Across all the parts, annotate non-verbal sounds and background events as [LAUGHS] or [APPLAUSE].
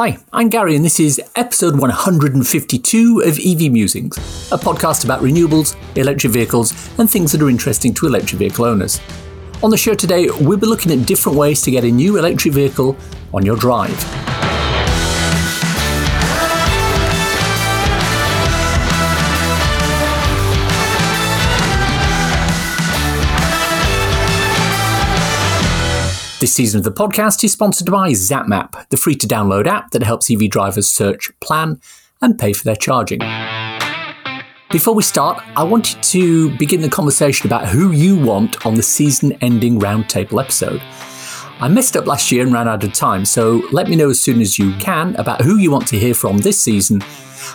Hi, I'm Gary, and this is episode 152 of EV Musings, a podcast about renewables, electric vehicles, and things that are interesting to electric vehicle owners. On the show today, we'll be looking at different ways to get a new electric vehicle on your drive. This season of the podcast is sponsored by ZapMap, the free to download app that helps EV drivers search, plan, and pay for their charging. Before we start, I wanted to begin the conversation about who you want on the season ending roundtable episode. I messed up last year and ran out of time, so let me know as soon as you can about who you want to hear from this season,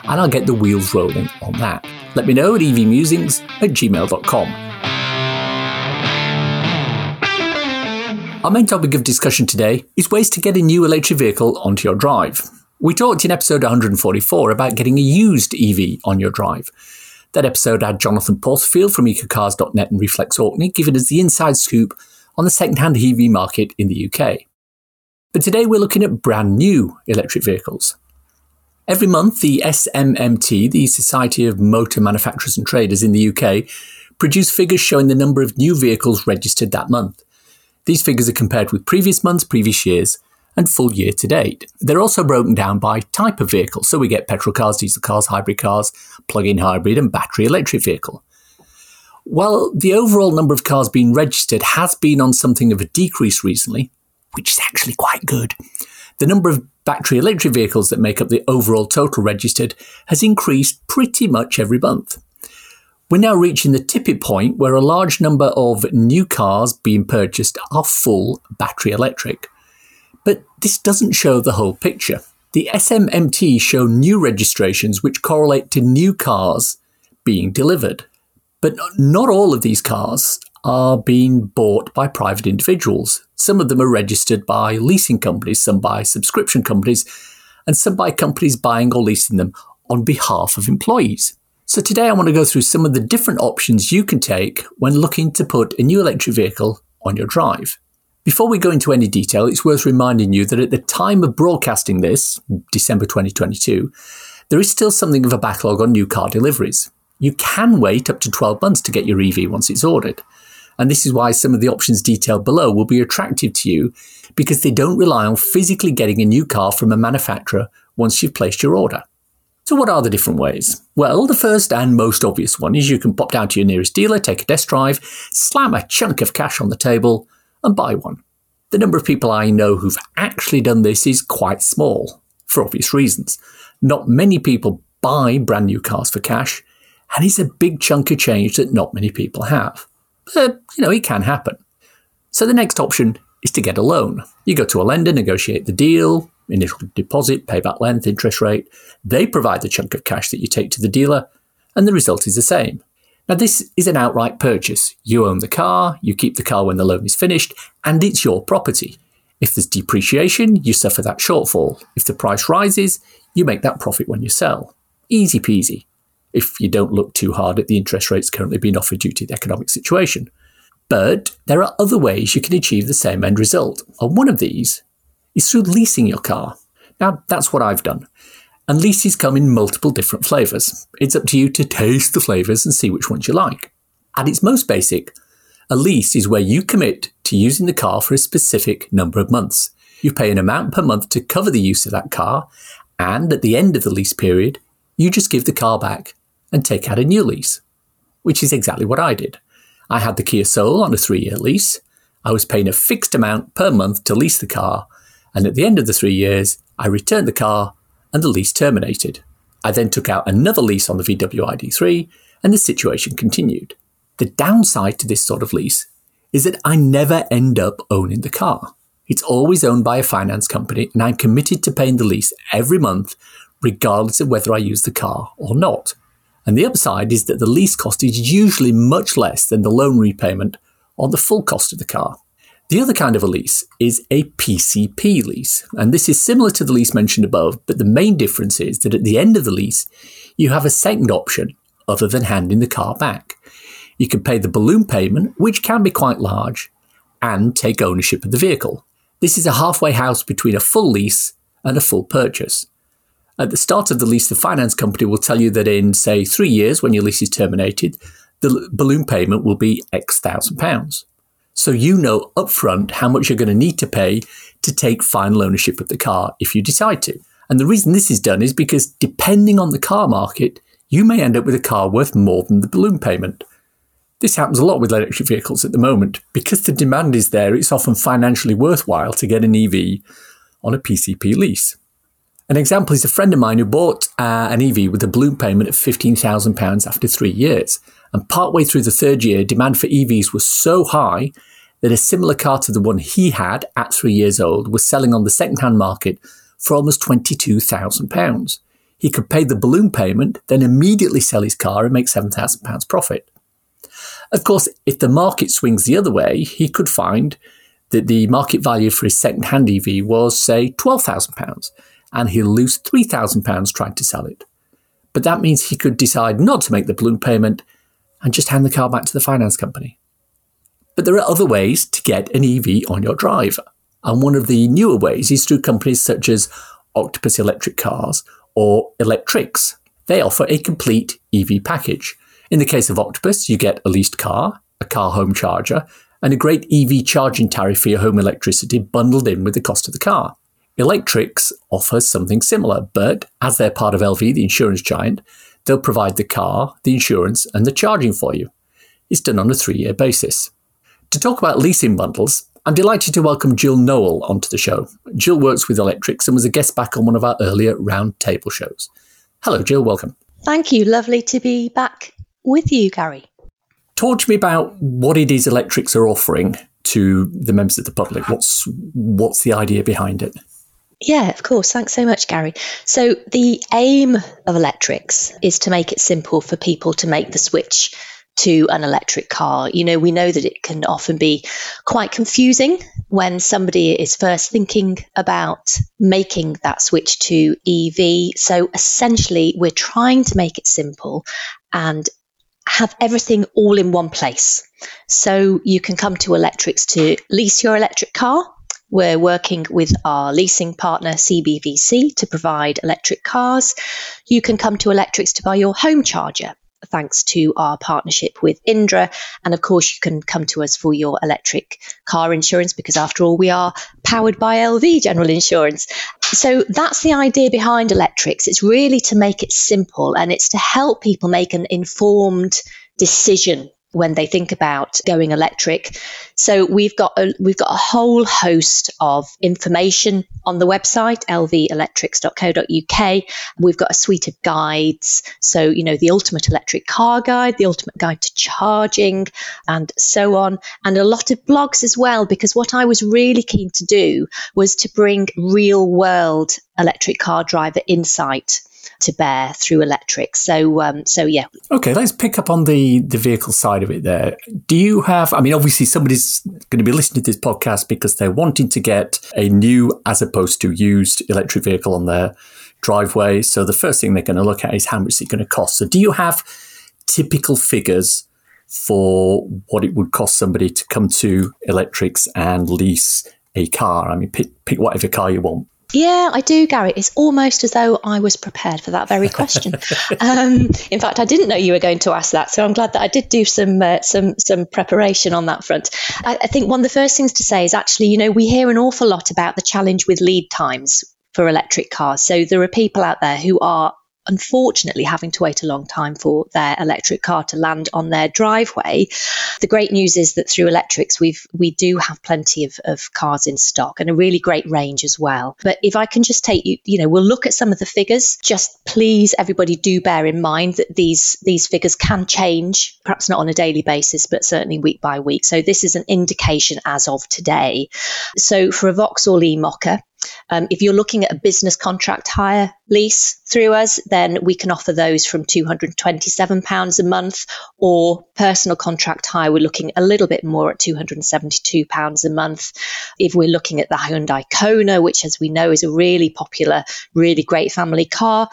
and I'll get the wheels rolling on that. Let me know at evmusings at gmail.com. Our main topic of discussion today is ways to get a new electric vehicle onto your drive. We talked in episode 144 about getting a used EV on your drive. That episode had Jonathan Porterfield from ecocars.net and Reflex Orkney giving us the inside scoop on the second-hand EV market in the UK. But today we're looking at brand new electric vehicles. Every month, the SMMT, the Society of Motor Manufacturers and Traders in the UK, produce figures showing the number of new vehicles registered that month. These figures are compared with previous months, previous years, and full year to date. They're also broken down by type of vehicle, so we get petrol cars, diesel cars, hybrid cars, plug in hybrid, and battery electric vehicle. While the overall number of cars being registered has been on something of a decrease recently, which is actually quite good, the number of battery electric vehicles that make up the overall total registered has increased pretty much every month. We're now reaching the tipping point where a large number of new cars being purchased are full battery electric. But this doesn't show the whole picture. The SMMT show new registrations which correlate to new cars being delivered. But not all of these cars are being bought by private individuals. Some of them are registered by leasing companies, some by subscription companies, and some by companies buying or leasing them on behalf of employees. So today I want to go through some of the different options you can take when looking to put a new electric vehicle on your drive. Before we go into any detail, it's worth reminding you that at the time of broadcasting this, December 2022, there is still something of a backlog on new car deliveries. You can wait up to 12 months to get your EV once it's ordered. And this is why some of the options detailed below will be attractive to you because they don't rely on physically getting a new car from a manufacturer once you've placed your order. So, what are the different ways? Well, the first and most obvious one is you can pop down to your nearest dealer, take a test drive, slam a chunk of cash on the table, and buy one. The number of people I know who've actually done this is quite small, for obvious reasons. Not many people buy brand new cars for cash, and it's a big chunk of change that not many people have. But, you know, it can happen. So, the next option is to get a loan. You go to a lender, negotiate the deal, initial deposit, payback length, interest rate. They provide the chunk of cash that you take to the dealer, and the result is the same. Now, this is an outright purchase. You own the car, you keep the car when the loan is finished, and it's your property. If there's depreciation, you suffer that shortfall. If the price rises, you make that profit when you sell. Easy peasy, if you don't look too hard at the interest rates currently being offered due to the economic situation. But there are other ways you can achieve the same end result, and one of these is through leasing your car. Now, that's what I've done. And leases come in multiple different flavours. It's up to you to taste the flavours and see which ones you like. At its most basic, a lease is where you commit to using the car for a specific number of months. You pay an amount per month to cover the use of that car, and at the end of the lease period, you just give the car back and take out a new lease, which is exactly what I did. I had the Kia Soul on a three year lease. I was paying a fixed amount per month to lease the car, and at the end of the three years, I returned the car and the lease terminated. I then took out another lease on the VW ID3 and the situation continued. The downside to this sort of lease is that I never end up owning the car. It's always owned by a finance company and I'm committed to paying the lease every month regardless of whether I use the car or not. And the upside is that the lease cost is usually much less than the loan repayment on the full cost of the car. The other kind of a lease is a PCP lease, and this is similar to the lease mentioned above, but the main difference is that at the end of the lease, you have a second option other than handing the car back. You can pay the balloon payment, which can be quite large, and take ownership of the vehicle. This is a halfway house between a full lease and a full purchase. At the start of the lease, the finance company will tell you that in, say, three years, when your lease is terminated, the balloon payment will be X thousand pounds. So you know upfront how much you're going to need to pay to take final ownership of the car if you decide to. And the reason this is done is because depending on the car market, you may end up with a car worth more than the balloon payment. This happens a lot with electric vehicles at the moment. Because the demand is there, it's often financially worthwhile to get an EV on a PCP lease. An example is a friend of mine who bought uh, an EV with a balloon payment of £15,000 after three years. And partway through the third year, demand for EVs was so high that a similar car to the one he had at three years old was selling on the second-hand market for almost £22,000. He could pay the balloon payment, then immediately sell his car and make £7,000 profit. Of course, if the market swings the other way, he could find that the market value for his second-hand EV was, say, £12,000 and he'll lose £3,000 trying to sell it. But that means he could decide not to make the balloon payment and just hand the car back to the finance company. But there are other ways to get an EV on your drive. And one of the newer ways is through companies such as Octopus Electric Cars or Electrix. They offer a complete EV package. In the case of Octopus, you get a leased car, a car home charger, and a great EV charging tariff for your home electricity bundled in with the cost of the car. Electrix offers something similar, but as they're part of LV, the insurance giant, they'll provide the car, the insurance, and the charging for you. It's done on a three year basis. To talk about leasing bundles, I'm delighted to welcome Jill Noel onto the show. Jill works with Electrix and was a guest back on one of our earlier roundtable shows. Hello, Jill, welcome. Thank you. Lovely to be back with you, Gary. Talk to me about what it is Electrix are offering to the members of the public. What's what's the idea behind it? Yeah, of course. Thanks so much, Gary. So, the aim of Electrix is to make it simple for people to make the switch to an electric car. You know, we know that it can often be quite confusing when somebody is first thinking about making that switch to EV. So, essentially, we're trying to make it simple and have everything all in one place. So, you can come to Electrix to lease your electric car we're working with our leasing partner, CBVC, to provide electric cars. You can come to Electrix to buy your home charger, thanks to our partnership with Indra. And of course, you can come to us for your electric car insurance because, after all, we are powered by LV General Insurance. So that's the idea behind Electrix. It's really to make it simple and it's to help people make an informed decision when they think about going electric. So we've got a, we've got a whole host of information on the website lvelectrix.co.uk. We've got a suite of guides. So you know the ultimate electric car guide, the ultimate guide to charging, and so on, and a lot of blogs as well. Because what I was really keen to do was to bring real world electric car driver insight to bear through electric. So, um, so yeah. Okay, let's pick up on the the vehicle side of it. There, do you have? I mean, obviously, somebody's going to be listening to this podcast because they're wanting to get a new, as opposed to used, electric vehicle on their driveway. So, the first thing they're going to look at is how much is it going to cost. So, do you have typical figures? For what it would cost somebody to come to Electrix and lease a car. I mean, pick, pick whatever car you want. Yeah, I do, Gary. It's almost as though I was prepared for that very question. [LAUGHS] um, in fact, I didn't know you were going to ask that, so I'm glad that I did do some uh, some some preparation on that front. I, I think one of the first things to say is actually, you know, we hear an awful lot about the challenge with lead times for electric cars. So there are people out there who are unfortunately having to wait a long time for their electric car to land on their driveway. The great news is that through Electrix we've we do have plenty of, of cars in stock and a really great range as well. But if I can just take you, you know, we'll look at some of the figures. Just please, everybody, do bear in mind that these these figures can change, perhaps not on a daily basis, but certainly week by week. So this is an indication as of today. So for a Vauxhall e-Mokka, um, if you're looking at a business contract hire lease through us, then we can offer those from £227 a month, or personal contract hire, we're looking a little bit more at £272 a month. If we're looking at the Hyundai Kona, which, as we know, is a really popular, really great family car,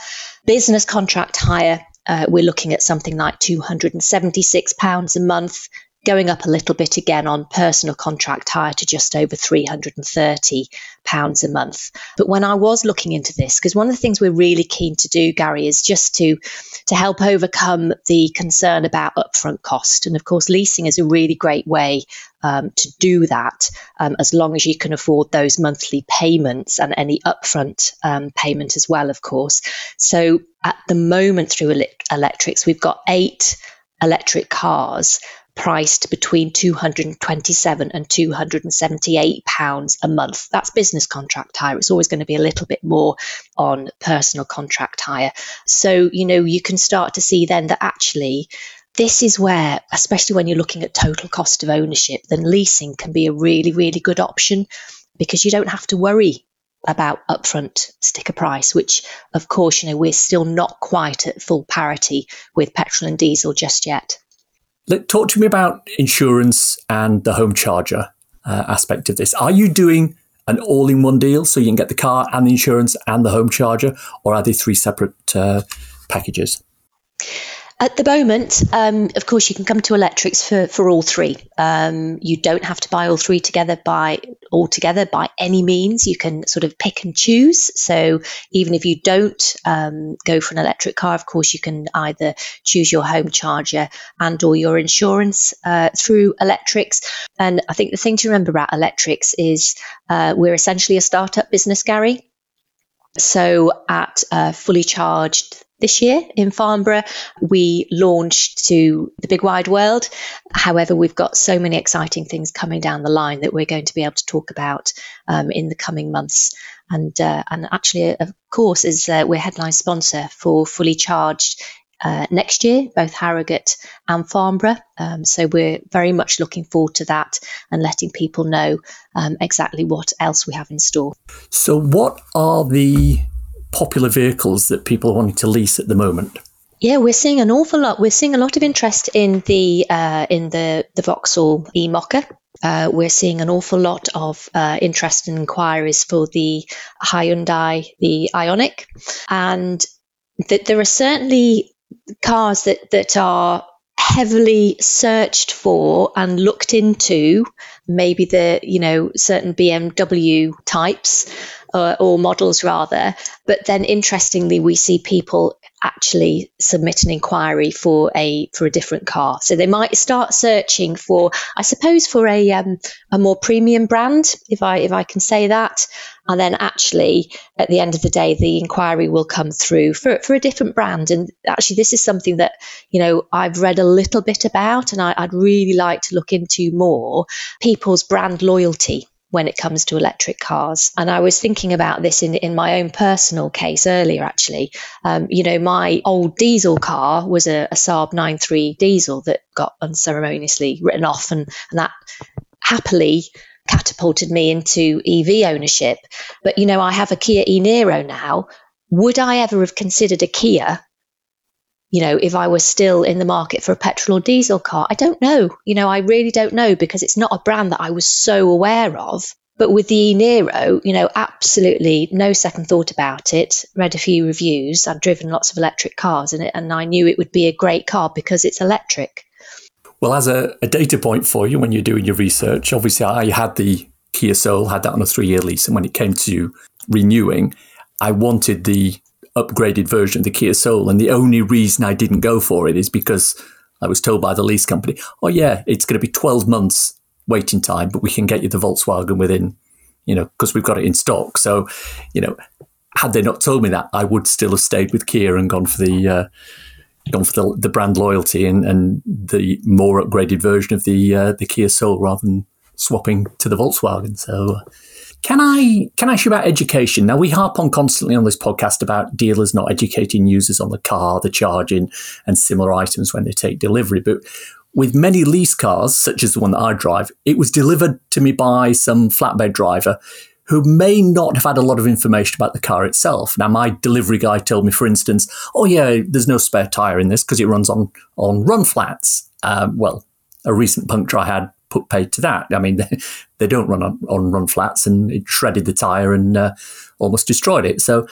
business contract hire, uh, we're looking at something like £276 a month going up a little bit again on personal contract hire to just over 330 pounds a month. But when I was looking into this, because one of the things we're really keen to do, Gary, is just to to help overcome the concern about upfront cost. And of course, leasing is a really great way um, to do that, um, as long as you can afford those monthly payments and any upfront um, payment as well, of course. So at the moment, through Electrix, we've got eight electric cars priced between 227 and 278 pounds a month. That's business contract hire. It's always going to be a little bit more on personal contract hire. So, you know, you can start to see then that actually this is where, especially when you're looking at total cost of ownership, then leasing can be a really, really good option because you don't have to worry about upfront sticker price, which of course, you know, we're still not quite at full parity with petrol and diesel just yet. Talk to me about insurance and the home charger uh, aspect of this. Are you doing an all-in-one deal so you can get the car and the insurance and the home charger, or are they three separate uh, packages? At the moment, um, of course, you can come to Electrix for, for all three. Um, you don't have to buy all three together by all together by any means. You can sort of pick and choose. So even if you don't um, go for an electric car, of course, you can either choose your home charger and or your insurance uh, through Electrix. And I think the thing to remember about Electrix is uh, we're essentially a startup business, Gary. So at uh, fully charged this year in Farnborough. We launched to the big wide world. However, we've got so many exciting things coming down the line that we're going to be able to talk about um, in the coming months. And uh, and actually, of course, is uh, we're headline sponsor for Fully Charged uh, next year, both Harrogate and Farnborough. Um, so we're very much looking forward to that and letting people know um, exactly what else we have in store. So, what are the popular vehicles that people are wanting to lease at the moment? Yeah, we're seeing an awful lot. We're seeing a lot of interest in the uh, in the the Vauxhall e-Mokka. Uh, we're seeing an awful lot of uh, interest and inquiries for the Hyundai, the Ioniq, and that there are certainly cars that that are heavily searched for and looked into. Maybe the you know certain BMW types uh, or models rather. But then interestingly, we see people actually submit an inquiry for a for a different car. So they might start searching for, I suppose, for a um, a more premium brand, if I if I can say that. And then actually, at the end of the day, the inquiry will come through for for a different brand. And actually, this is something that you know I've read a little bit about, and I, I'd really like to look into more people's brand loyalty when it comes to electric cars. And I was thinking about this in, in my own personal case earlier, actually. Um, you know, my old diesel car was a, a Saab 9.3 diesel that got unceremoniously written off, and, and that happily catapulted me into EV ownership. But, you know, I have a Kia e Niro now. Would I ever have considered a Kia you know, if I was still in the market for a petrol or diesel car, I don't know. You know, I really don't know because it's not a brand that I was so aware of. But with the e Niro, you know, absolutely no second thought about it. Read a few reviews. I've driven lots of electric cars in it, and I knew it would be a great car because it's electric. Well, as a, a data point for you when you're doing your research, obviously I had the Kia Soul, had that on a three year lease, and when it came to renewing, I wanted the upgraded version of the Kia Soul. And the only reason I didn't go for it is because I was told by the lease company, oh, yeah, it's going to be 12 months waiting time, but we can get you the Volkswagen within, you know, because we've got it in stock. So, you know, had they not told me that, I would still have stayed with Kia and gone for the. Uh, gone for the, the brand loyalty and, and the more upgraded version of the uh, the Kia Soul rather than swapping to the Volkswagen. So, can I can I ask you about education? Now we harp on constantly on this podcast about dealers not educating users on the car, the charging, and similar items when they take delivery. But with many lease cars, such as the one that I drive, it was delivered to me by some flatbed driver who may not have had a lot of information about the car itself. Now, my delivery guy told me, for instance, oh yeah, there's no spare tire in this because it runs on on run flats. Um, well, a recent puncture I had put paid to that. I mean, they, [LAUGHS] they don't run on, on, run flats, and it shredded the tire and uh, almost destroyed it. So,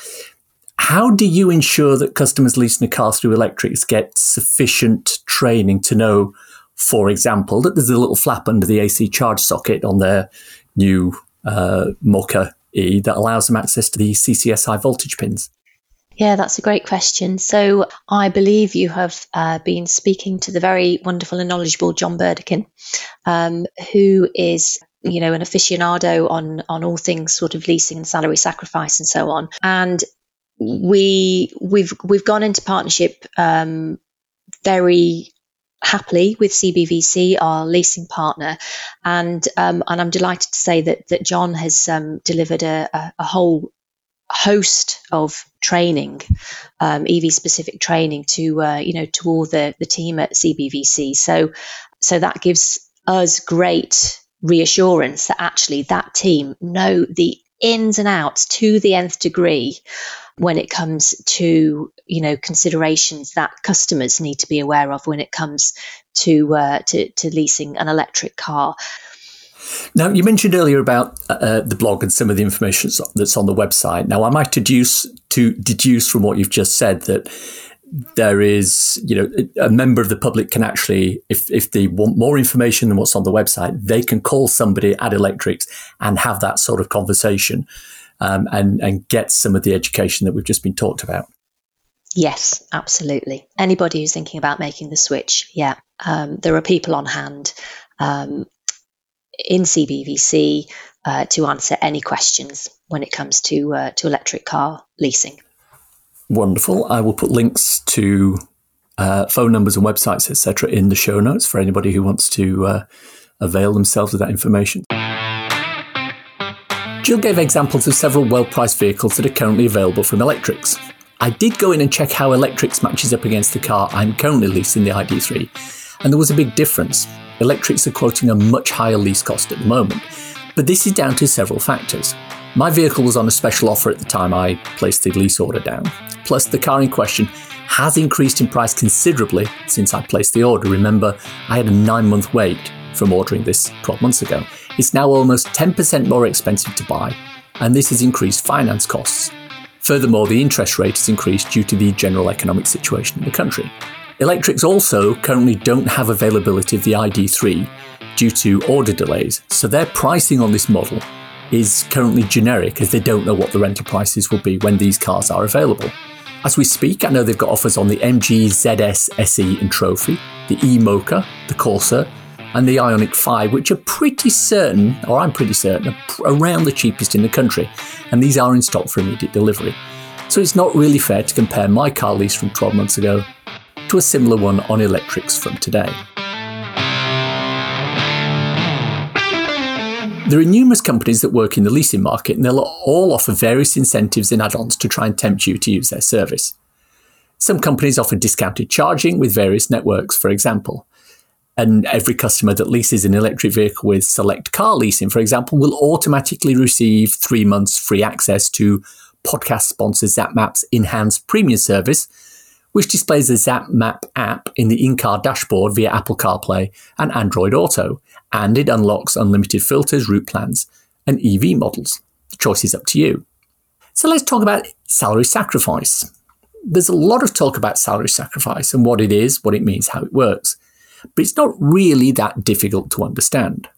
how do you ensure that customers leasing a car through Electrix get sufficient training to know for example, that there's a little flap under the AC charge socket on their new uh, E that allows them access to the CCS high voltage pins? Yeah, that's a great question. So I believe you have uh, been speaking to the very wonderful and knowledgeable John Burdekin, um, who is you know an aficionado on on all things sort of leasing and salary sacrifice and so on. And we we've we've gone into partnership um, very happily with CBVC, our leasing partner, and um, and I'm delighted to say that that John has um, delivered a, a, a, whole host of training, um, EV specific training to uh, you know to all the the team at CBVC. So so that gives us great reassurance that actually that team know the ins and outs to the nth degree when it comes to you know considerations that customers need to be aware of when it comes to uh, to, to leasing an electric car. Now, you mentioned earlier about uh, the blog and some of the information that's on the website. Now, I might deduce to deduce from what you've just said that there is, you know, a member of the public can actually, if, if they want more information than what's on the website, they can call somebody at Electrix and have that sort of conversation um, and, and get some of the education that we've just been talked about. Yes, absolutely. Anybody who's thinking about making the switch, yeah, um, there are people on hand. Um, in CBVC uh, to answer any questions when it comes to uh, to electric car leasing. Wonderful. I will put links to uh, phone numbers and websites, etc., in the show notes for anybody who wants to uh, avail themselves of that information. Jill gave examples of several well-priced vehicles that are currently available from Electrix. I did go in and check how Electrix matches up against the car I'm currently leasing, the ID3, and there was a big difference. Electrix are quoting a much higher lease cost at the moment, but this is down to several factors. My vehicle was on a special offer at the time I placed the lease order down. Plus, the car in question has increased in price considerably since I placed the order. Remember, I had a nine month wait from ordering this 12 months ago. It's now almost 10% more expensive to buy, and this has increased finance costs. Furthermore, the interest rate has increased due to the general economic situation in the country. Electrix also currently don't have availability of the ID3 due to order delays, so their pricing on this model is currently generic as they don't know what the rental prices will be when these cars are available. As we speak, I know they've got offers on the MG ZS SE and Trophy, the E Mokka, the Corsa, and the Ioniq 5, which are pretty certain, or I'm pretty certain, around the cheapest in the country, and these are in stock for immediate delivery. So it's not really fair to compare my car lease from 12 months ago to a similar one on Electrix from today. There are numerous companies that work in the leasing market and they'll all offer various incentives and add ons to try and tempt you to use their service. Some companies offer discounted charging with various networks, for example. And every customer that leases an electric vehicle with select car leasing, for example, will automatically receive three months free access to podcast sponsor ZapMap's enhanced premium service which displays the ZapMap app in the in car dashboard via Apple CarPlay and Android Auto, and it unlocks unlimited filters, route plans, and EV models. The choice is up to you. So let's talk about salary sacrifice. There's a lot of talk about salary sacrifice and what it is, what it means, how it works, but it's not really that difficult to understand.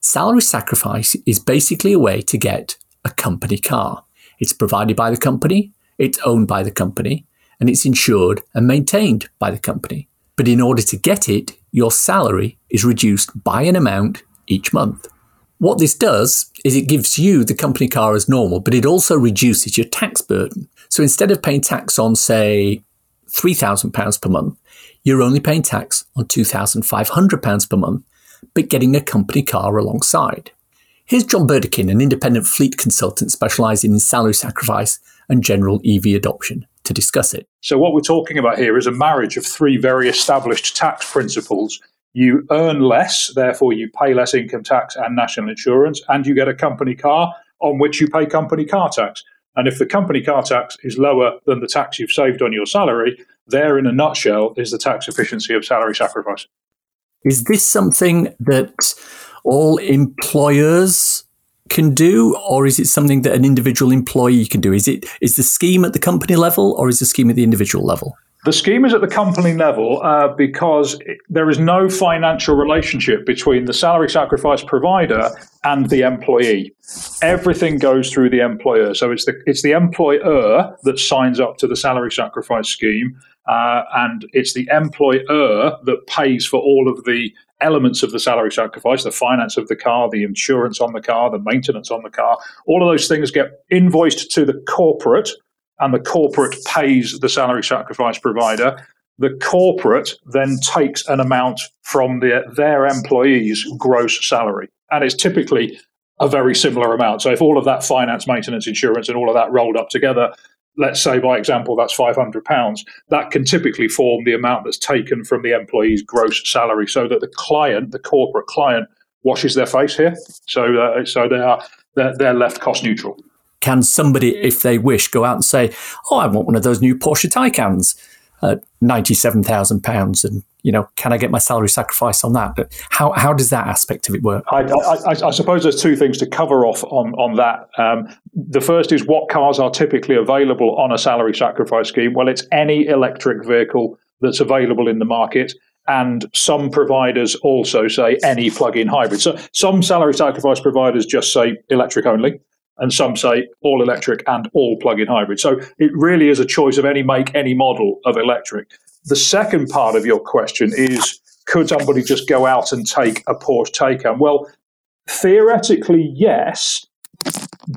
Salary sacrifice is basically a way to get a company car. It's provided by the company, it's owned by the company, and it's insured and maintained by the company. But in order to get it, your salary is reduced by an amount each month. What this does is it gives you the company car as normal, but it also reduces your tax burden. So instead of paying tax on, say, £3,000 per month, you're only paying tax on £2,500 per month, but getting a company car alongside. Here's John Burdekin, an independent fleet consultant specialising in salary sacrifice and general EV adoption to discuss it. So, what we're talking about here is a marriage of three very established tax principles. You earn less, therefore, you pay less income tax and national insurance, and you get a company car on which you pay company car tax. And if the company car tax is lower than the tax you've saved on your salary, there, in a nutshell, is the tax efficiency of salary sacrifice. Is this something that all employers can do, or is it something that an individual employee can do? Is it is the scheme at the company level, or is the scheme at the individual level? The scheme is at the company level uh, because there is no financial relationship between the salary sacrifice provider and the employee. Everything goes through the employer. So it's the it's the employer that signs up to the salary sacrifice scheme, uh, and it's the employer that pays for all of the elements of the salary sacrifice, the finance of the car, the insurance on the car, the maintenance on the car. All of those things get invoiced to the corporate and the corporate pays the salary sacrifice provider. The corporate then takes an amount from their, their employees' gross salary. And it's typically a very similar amount. So if all of that finance, maintenance, insurance, and all of that rolled up together, let's say by example that's 500 pounds that can typically form the amount that's taken from the employee's gross salary so that the client the corporate client washes their face here so uh, so they are they're, they're left cost neutral can somebody, if they wish, go out and say, "Oh, I want one of those new Porsche Taycans at ninety-seven thousand pounds," and you know, can I get my salary sacrifice on that? But how how does that aspect of it work? I, I, I suppose there's two things to cover off on on that. Um, the first is what cars are typically available on a salary sacrifice scheme. Well, it's any electric vehicle that's available in the market and some providers also say any plug-in hybrid. So some salary sacrifice providers just say electric only and some say all electric and all plug-in hybrid. So it really is a choice of any make, any model of electric. The second part of your question is could somebody just go out and take a Porsche Taycan? Well, theoretically, yes,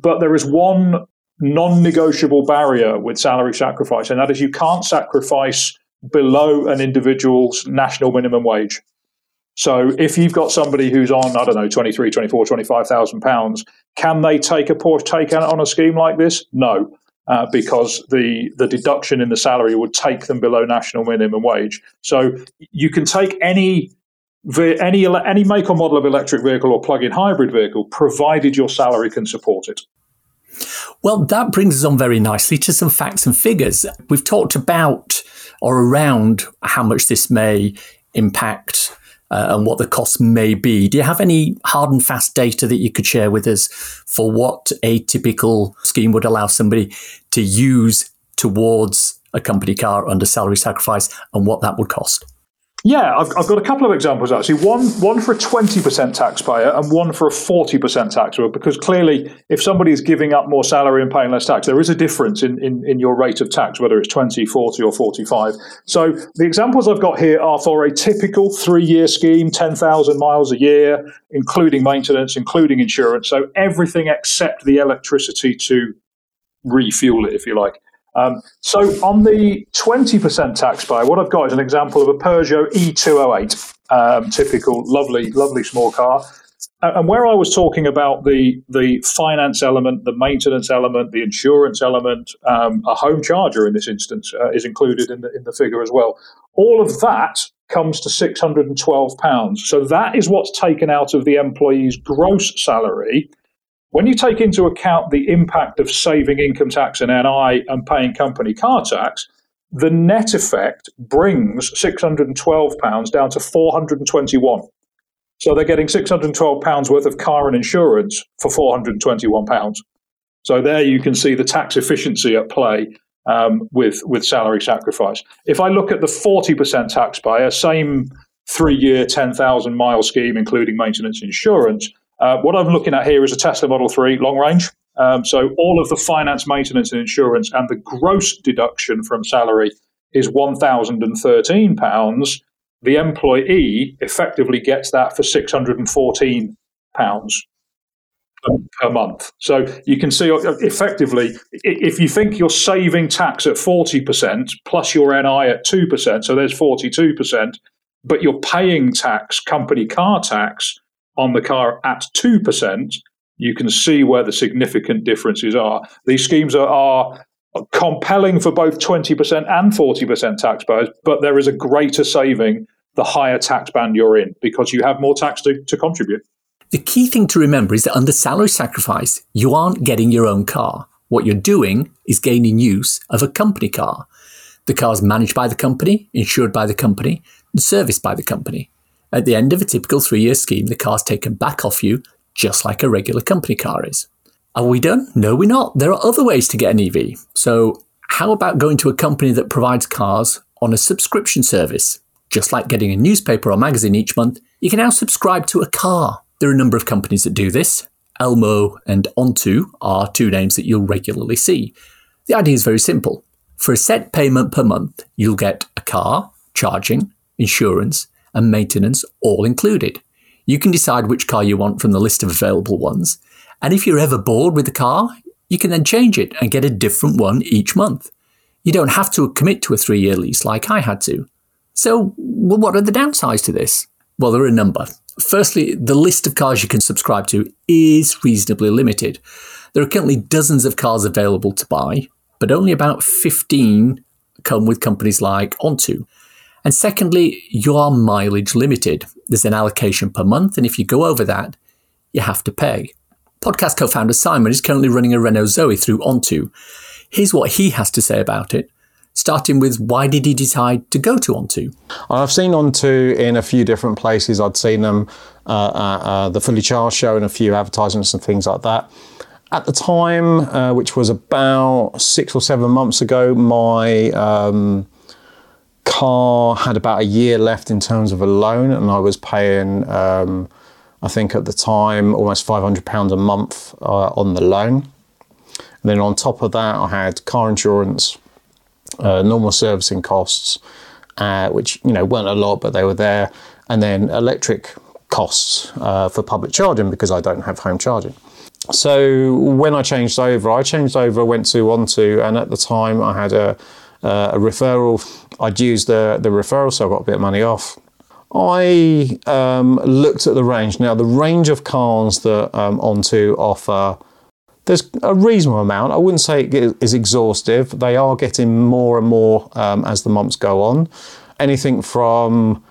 but there is one non-negotiable barrier with salary sacrifice, and that is you can't sacrifice below an individual's national minimum wage. So if you've got somebody who's on, I don't know, 23, 24, 25,000 pounds, can they take a Porsche Taycan on a scheme like this? No, uh, because the, the deduction in the salary would take them below national minimum wage. So you can take any any any make or model of electric vehicle or plug-in hybrid vehicle, provided your salary can support it. Well, that brings us on very nicely to some facts and figures. We've talked about or around how much this may impact uh, and what the costs may be. Do you have any hard and fast data that you could share with us for what a typical scheme would allow somebody to use towards a company car under salary sacrifice and what that would cost? Yeah, I've, I've, got a couple of examples actually. One one for a twenty percent taxpayer and one for a forty percent taxpayer. Because clearly, if somebody is giving up more salary and paying less tax, there is a difference in, in, in your rate of tax, whether it's 20, 40 or forty five. So the examples I've got here are for a typical three year scheme, ten thousand miles a year, including maintenance, including insurance. So everything except the electricity to refuel it, if you like. Um, so on the 20% tax buy, what I've got is an example of a Peugeot E208, um, typical, lovely, lovely small car. And where I was talking about the the finance element, the maintenance element, the insurance element, um, a home charger in this instance uh, is included in the in the figure as well. All of that comes to six hundred and twelve pounds. So that is what's taken out of the employee's gross salary when you take into account the impact of saving income tax and NI and paying company car tax, the net effect brings £612 down to 421 So they're getting £612 worth of car and insurance for £421. So there you can see the tax efficiency at play um, with, with salary sacrifice. If I look at the 40% tax buyer, same three year, 10,000 mile scheme, including maintenance insurance, uh, what I'm looking at here is a Tesla Model 3 long range. Um, so all of the finance, maintenance, and insurance, and the gross deduction from salary is £1,013. The employee effectively gets that for £614 per month. So you can see uh, effectively, if you think you're saving tax at 40% plus your NI at 2%, so there's 42%, but you're paying tax, company car tax, on the car at 2%, you can see where the significant differences are. These schemes are, are compelling for both 20% and 40% taxpayers, but there is a greater saving the higher tax band you're in because you have more tax to, to contribute. The key thing to remember is that under salary sacrifice, you aren't getting your own car. What you're doing is gaining use of a company car. The car is managed by the company, insured by the company, and serviced by the company. At the end of a typical three year scheme, the car's taken back off you, just like a regular company car is. Are we done? No, we're not. There are other ways to get an EV. So, how about going to a company that provides cars on a subscription service. Just like getting a newspaper or magazine each month, you can now subscribe to a car. There are a number of companies that do this. Elmo and Onto are two names that you'll regularly see. The idea is very simple. For a set payment per month, you'll get a car, charging, insurance, and maintenance all included. You can decide which car you want from the list of available ones. And if you're ever bored with the car, you can then change it and get a different one each month. You don't have to commit to a three year lease like I had to. So, well, what are the downsides to this? Well, there are a number. Firstly, the list of cars you can subscribe to is reasonably limited. There are currently dozens of cars available to buy, but only about 15 come with companies like Onto. And secondly, you are mileage limited. There's an allocation per month, and if you go over that, you have to pay. Podcast co founder Simon is currently running a Renault Zoe through Onto. Here's what he has to say about it starting with why did he decide to go to Onto? I've seen Onto in a few different places. I'd seen them uh, uh, uh, the Fully Charged show and a few advertisements and things like that. At the time, uh, which was about six or seven months ago, my um, car had about a year left in terms of a loan, and I was paying, um, I think at the time, almost £500 a month uh, on the loan. And then on top of that, I had car insurance, uh, normal servicing costs, uh, which you know weren't a lot, but they were there, and then electric costs uh, for public charging because I don't have home charging. So when I changed over, I changed over, went to Onto, and at the time I had a, a referral. I'd used the the referral, so I got a bit of money off. I um, looked at the range. Now the range of cars that um, Onto offer there's a reasonable amount. I wouldn't say it is exhaustive. They are getting more and more um, as the months go on. Anything from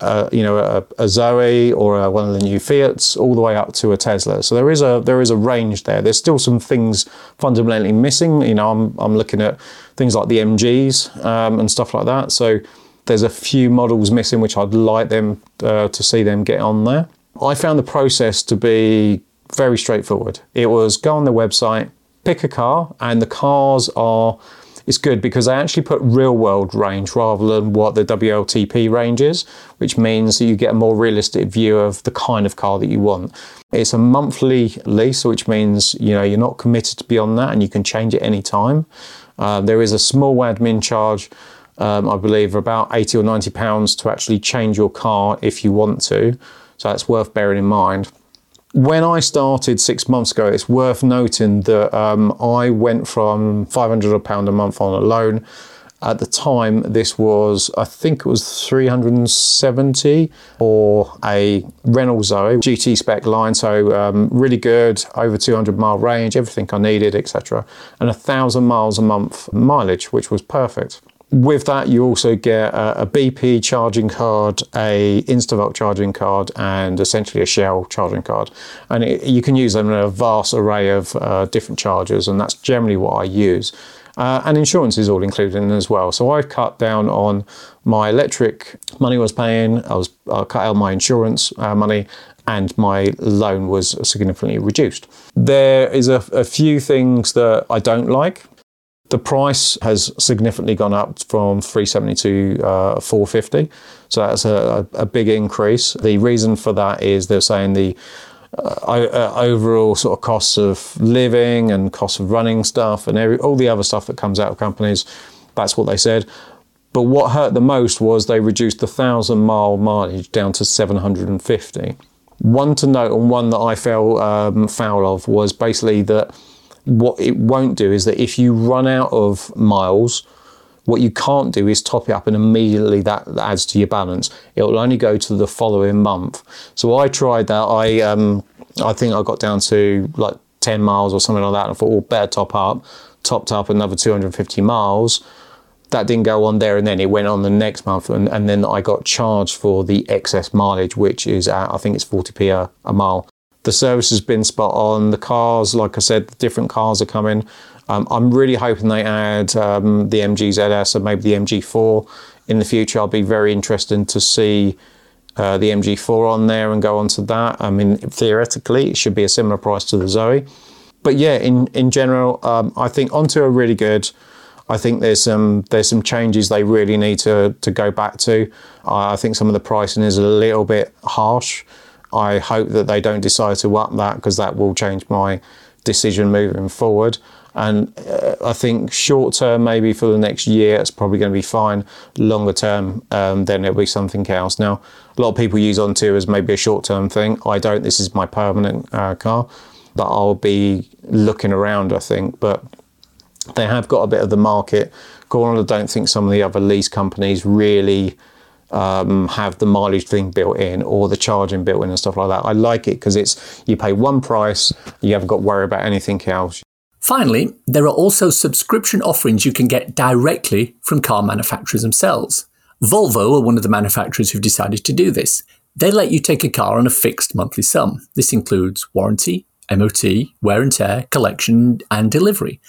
uh, you know a, a Zoe or a, one of the new Fiats, all the way up to a Tesla. So there is a there is a range there. There's still some things fundamentally missing. You know, I'm I'm looking at things like the MGs um, and stuff like that. So there's a few models missing, which I'd like them uh, to see them get on there. I found the process to be very straightforward. It was go on the website, pick a car, and the cars are. It's good because they actually put real world range rather than what the WLTP range is, which means that you get a more realistic view of the kind of car that you want. It's a monthly lease, which means you know you're not committed to be on that, and you can change it any time. Uh, there is a small admin charge, um, I believe, about 80 or 90 pounds to actually change your car if you want to. So that's worth bearing in mind when I started six months ago, it's worth noting that um, I went from £500 a month on a loan. At the time, this was, I think it was 370 or a Renault Zoe GT spec line. So um, really good, over 200 mile range, everything I needed, etc. And a thousand miles a month mileage, which was perfect. With that, you also get a, a BP charging card, a Instavolt charging card, and essentially a Shell charging card. And it, you can use them in a vast array of uh, different chargers, and that's generally what I use. Uh, and insurance is all included in as well. So I've cut down on my electric money I was paying. I was I cut out my insurance uh, money, and my loan was significantly reduced. There is a, a few things that I don't like. The price has significantly gone up from 370 to uh, 450, so that's a, a, big increase. The reason for that is they're saying the uh, uh, overall sort of costs of living and costs of running stuff and every, all the other stuff that comes out of companies. That's what they said. But what hurt the most was they reduced the thousand mile mileage down to 750. One to note and one that I fell um, foul of was basically that what it won't do is that if you run out of miles, what you can't do is top it up and immediately that adds to your balance. It will only go to the following month. So I tried that. I um, I think I got down to like 10 miles or something like that. And I thought, well, better top up. Topped up another 250 miles. That didn't go on there and then it went on the next month. And, and then I got charged for the excess mileage, which is at, I think it's 40p a, a mile. The service has been spot on. The cars, like I said, the different cars are coming. Um, I'm really hoping they add um, the MG ZS and maybe the MG4 in the future. I'll be very interested to see uh, the MG4 on there and go on to that. I mean, theoretically, it should be a similar price to the Zoe. But yeah, in, in general, um, I think Onto are really good. I think there's some there's some changes they really need to to go back to. I think some of the pricing is a little bit harsh. I hope that they don't decide to up that because that will change my decision moving forward. And uh, I think short term, maybe for the next year, it's probably going to be fine. Longer term, um, then it'll be something else. Now, a lot of people use Onto as maybe a short term thing. I don't. This is my permanent uh, car, but I'll be looking around. I think, but they have got a bit of the market. Gone. I don't think some of the other lease companies really um, have the mileage thing built in or the charging built in and stuff like that. I like it because it's you pay one price, you haven't got to worry about anything else. Finally, there are also subscription offerings you can get directly from car manufacturers themselves. Volvo are one of the manufacturers who've decided to do this. They let you take a car on a fixed monthly sum. This includes warranty, MOT, wear and tear, collection, and delivery.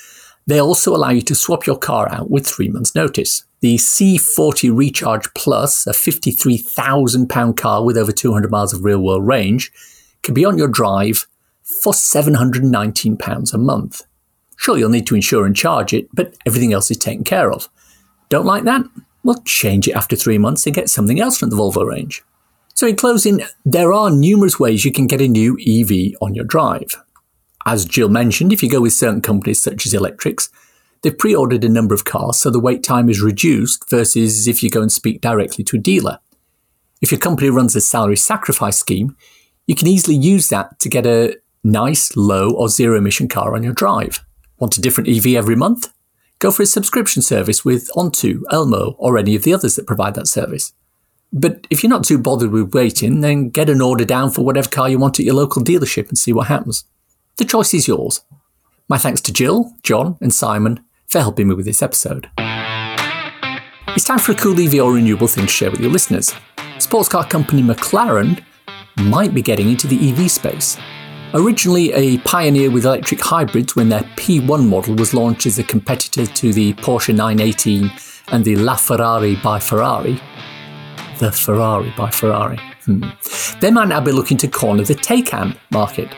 They also allow you to swap your car out with three months' notice. The C40 Recharge Plus, a £53,000 car with over 200 miles of real world range, can be on your drive for £719 a month. Sure, you'll need to insure and charge it, but everything else is taken care of. Don't like that? Well, change it after three months and get something else from the Volvo range. So, in closing, there are numerous ways you can get a new EV on your drive. As Jill mentioned, if you go with certain companies such as Electrix, they've pre ordered a number of cars, so the wait time is reduced versus if you go and speak directly to a dealer. If your company runs a salary sacrifice scheme, you can easily use that to get a nice, low, or zero emission car on your drive. Want a different EV every month? Go for a subscription service with Onto, Elmo, or any of the others that provide that service. But if you're not too bothered with waiting, then get an order down for whatever car you want at your local dealership and see what happens. The choice is yours. My thanks to Jill, John, and Simon for helping me with this episode. It's time for a cool EV or renewable thing to share with your listeners. Sports car company McLaren might be getting into the EV space. Originally a pioneer with electric hybrids when their P1 model was launched as a competitor to the Porsche 918 and the LaFerrari by Ferrari, the Ferrari by Ferrari. Hmm. They might now be looking to corner the Taycan market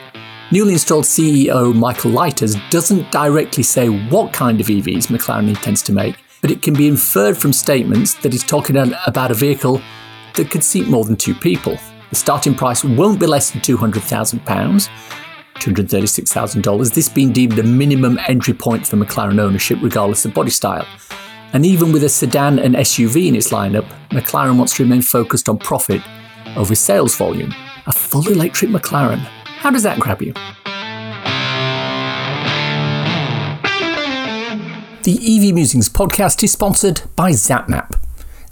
Newly installed CEO Michael Leiters doesn't directly say what kind of EVs McLaren intends to make, but it can be inferred from statements that he's talking about a vehicle that could seat more than two people. The starting price won't be less than £200,000, $236,000, this being deemed the minimum entry point for McLaren ownership regardless of body style. And even with a sedan and SUV in its lineup, McLaren wants to remain focused on profit over sales volume. A full electric McLaren how does that grab you? The EV Musings podcast is sponsored by ZapMap.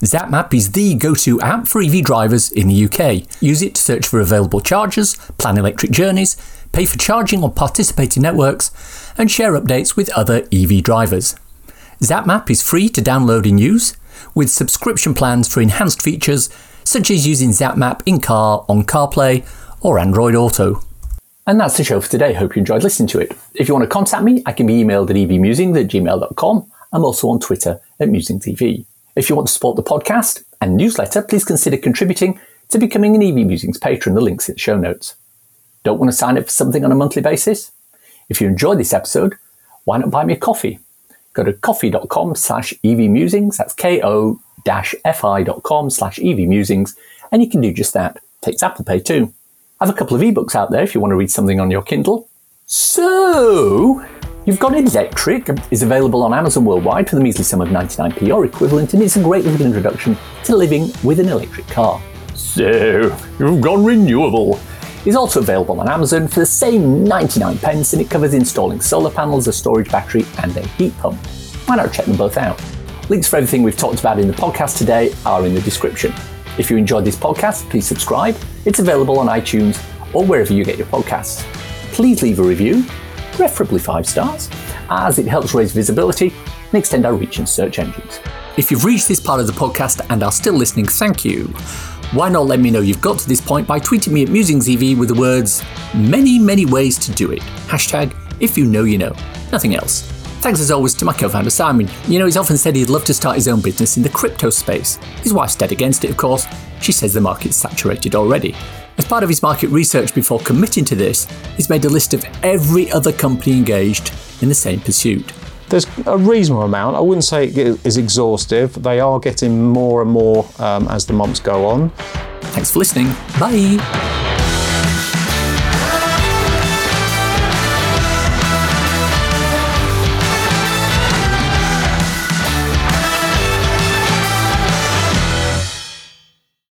ZapMap is the go to app for EV drivers in the UK. Use it to search for available chargers, plan electric journeys, pay for charging on participating networks, and share updates with other EV drivers. ZapMap is free to download and use, with subscription plans for enhanced features such as using ZapMap in car on CarPlay or Android Auto. And that's the show for today. Hope you enjoyed listening to it. If you want to contact me, I can be emailed at evmusings at gmail.com. I'm also on Twitter at MusingsEV. If you want to support the podcast and newsletter, please consider contributing to becoming an EV Musings patron. The link's in the show notes. Don't want to sign up for something on a monthly basis? If you enjoyed this episode, why not buy me a coffee? Go to ko-fi.com slash evmusings. That's ko-fi.com slash evmusings. And you can do just that. Takes Apple Pay too. Have a couple of ebooks out there if you want to read something on your Kindle. So, You've Got Electric um, is available on Amazon worldwide for the measly sum of 99p or equivalent, and it's a great little introduction to living with an electric car. So, You've Gone Renewable is also available on Amazon for the same 99 pence, and it covers installing solar panels, a storage battery, and a heat pump. Why not check them both out? Links for everything we've talked about in the podcast today are in the description. If you enjoyed this podcast, please subscribe. It's available on iTunes or wherever you get your podcasts. Please leave a review, preferably five stars, as it helps raise visibility and extend our reach in search engines. If you've reached this part of the podcast and are still listening, thank you. Why not let me know you've got to this point by tweeting me at MusingsEV with the words, many, many ways to do it. Hashtag, if you know, you know. Nothing else. Thanks as always to my co founder Simon. You know, he's often said he'd love to start his own business in the crypto space. His wife's dead against it, of course. She says the market's saturated already. As part of his market research before committing to this, he's made a list of every other company engaged in the same pursuit. There's a reasonable amount. I wouldn't say it is exhaustive. They are getting more and more um, as the months go on. Thanks for listening. Bye.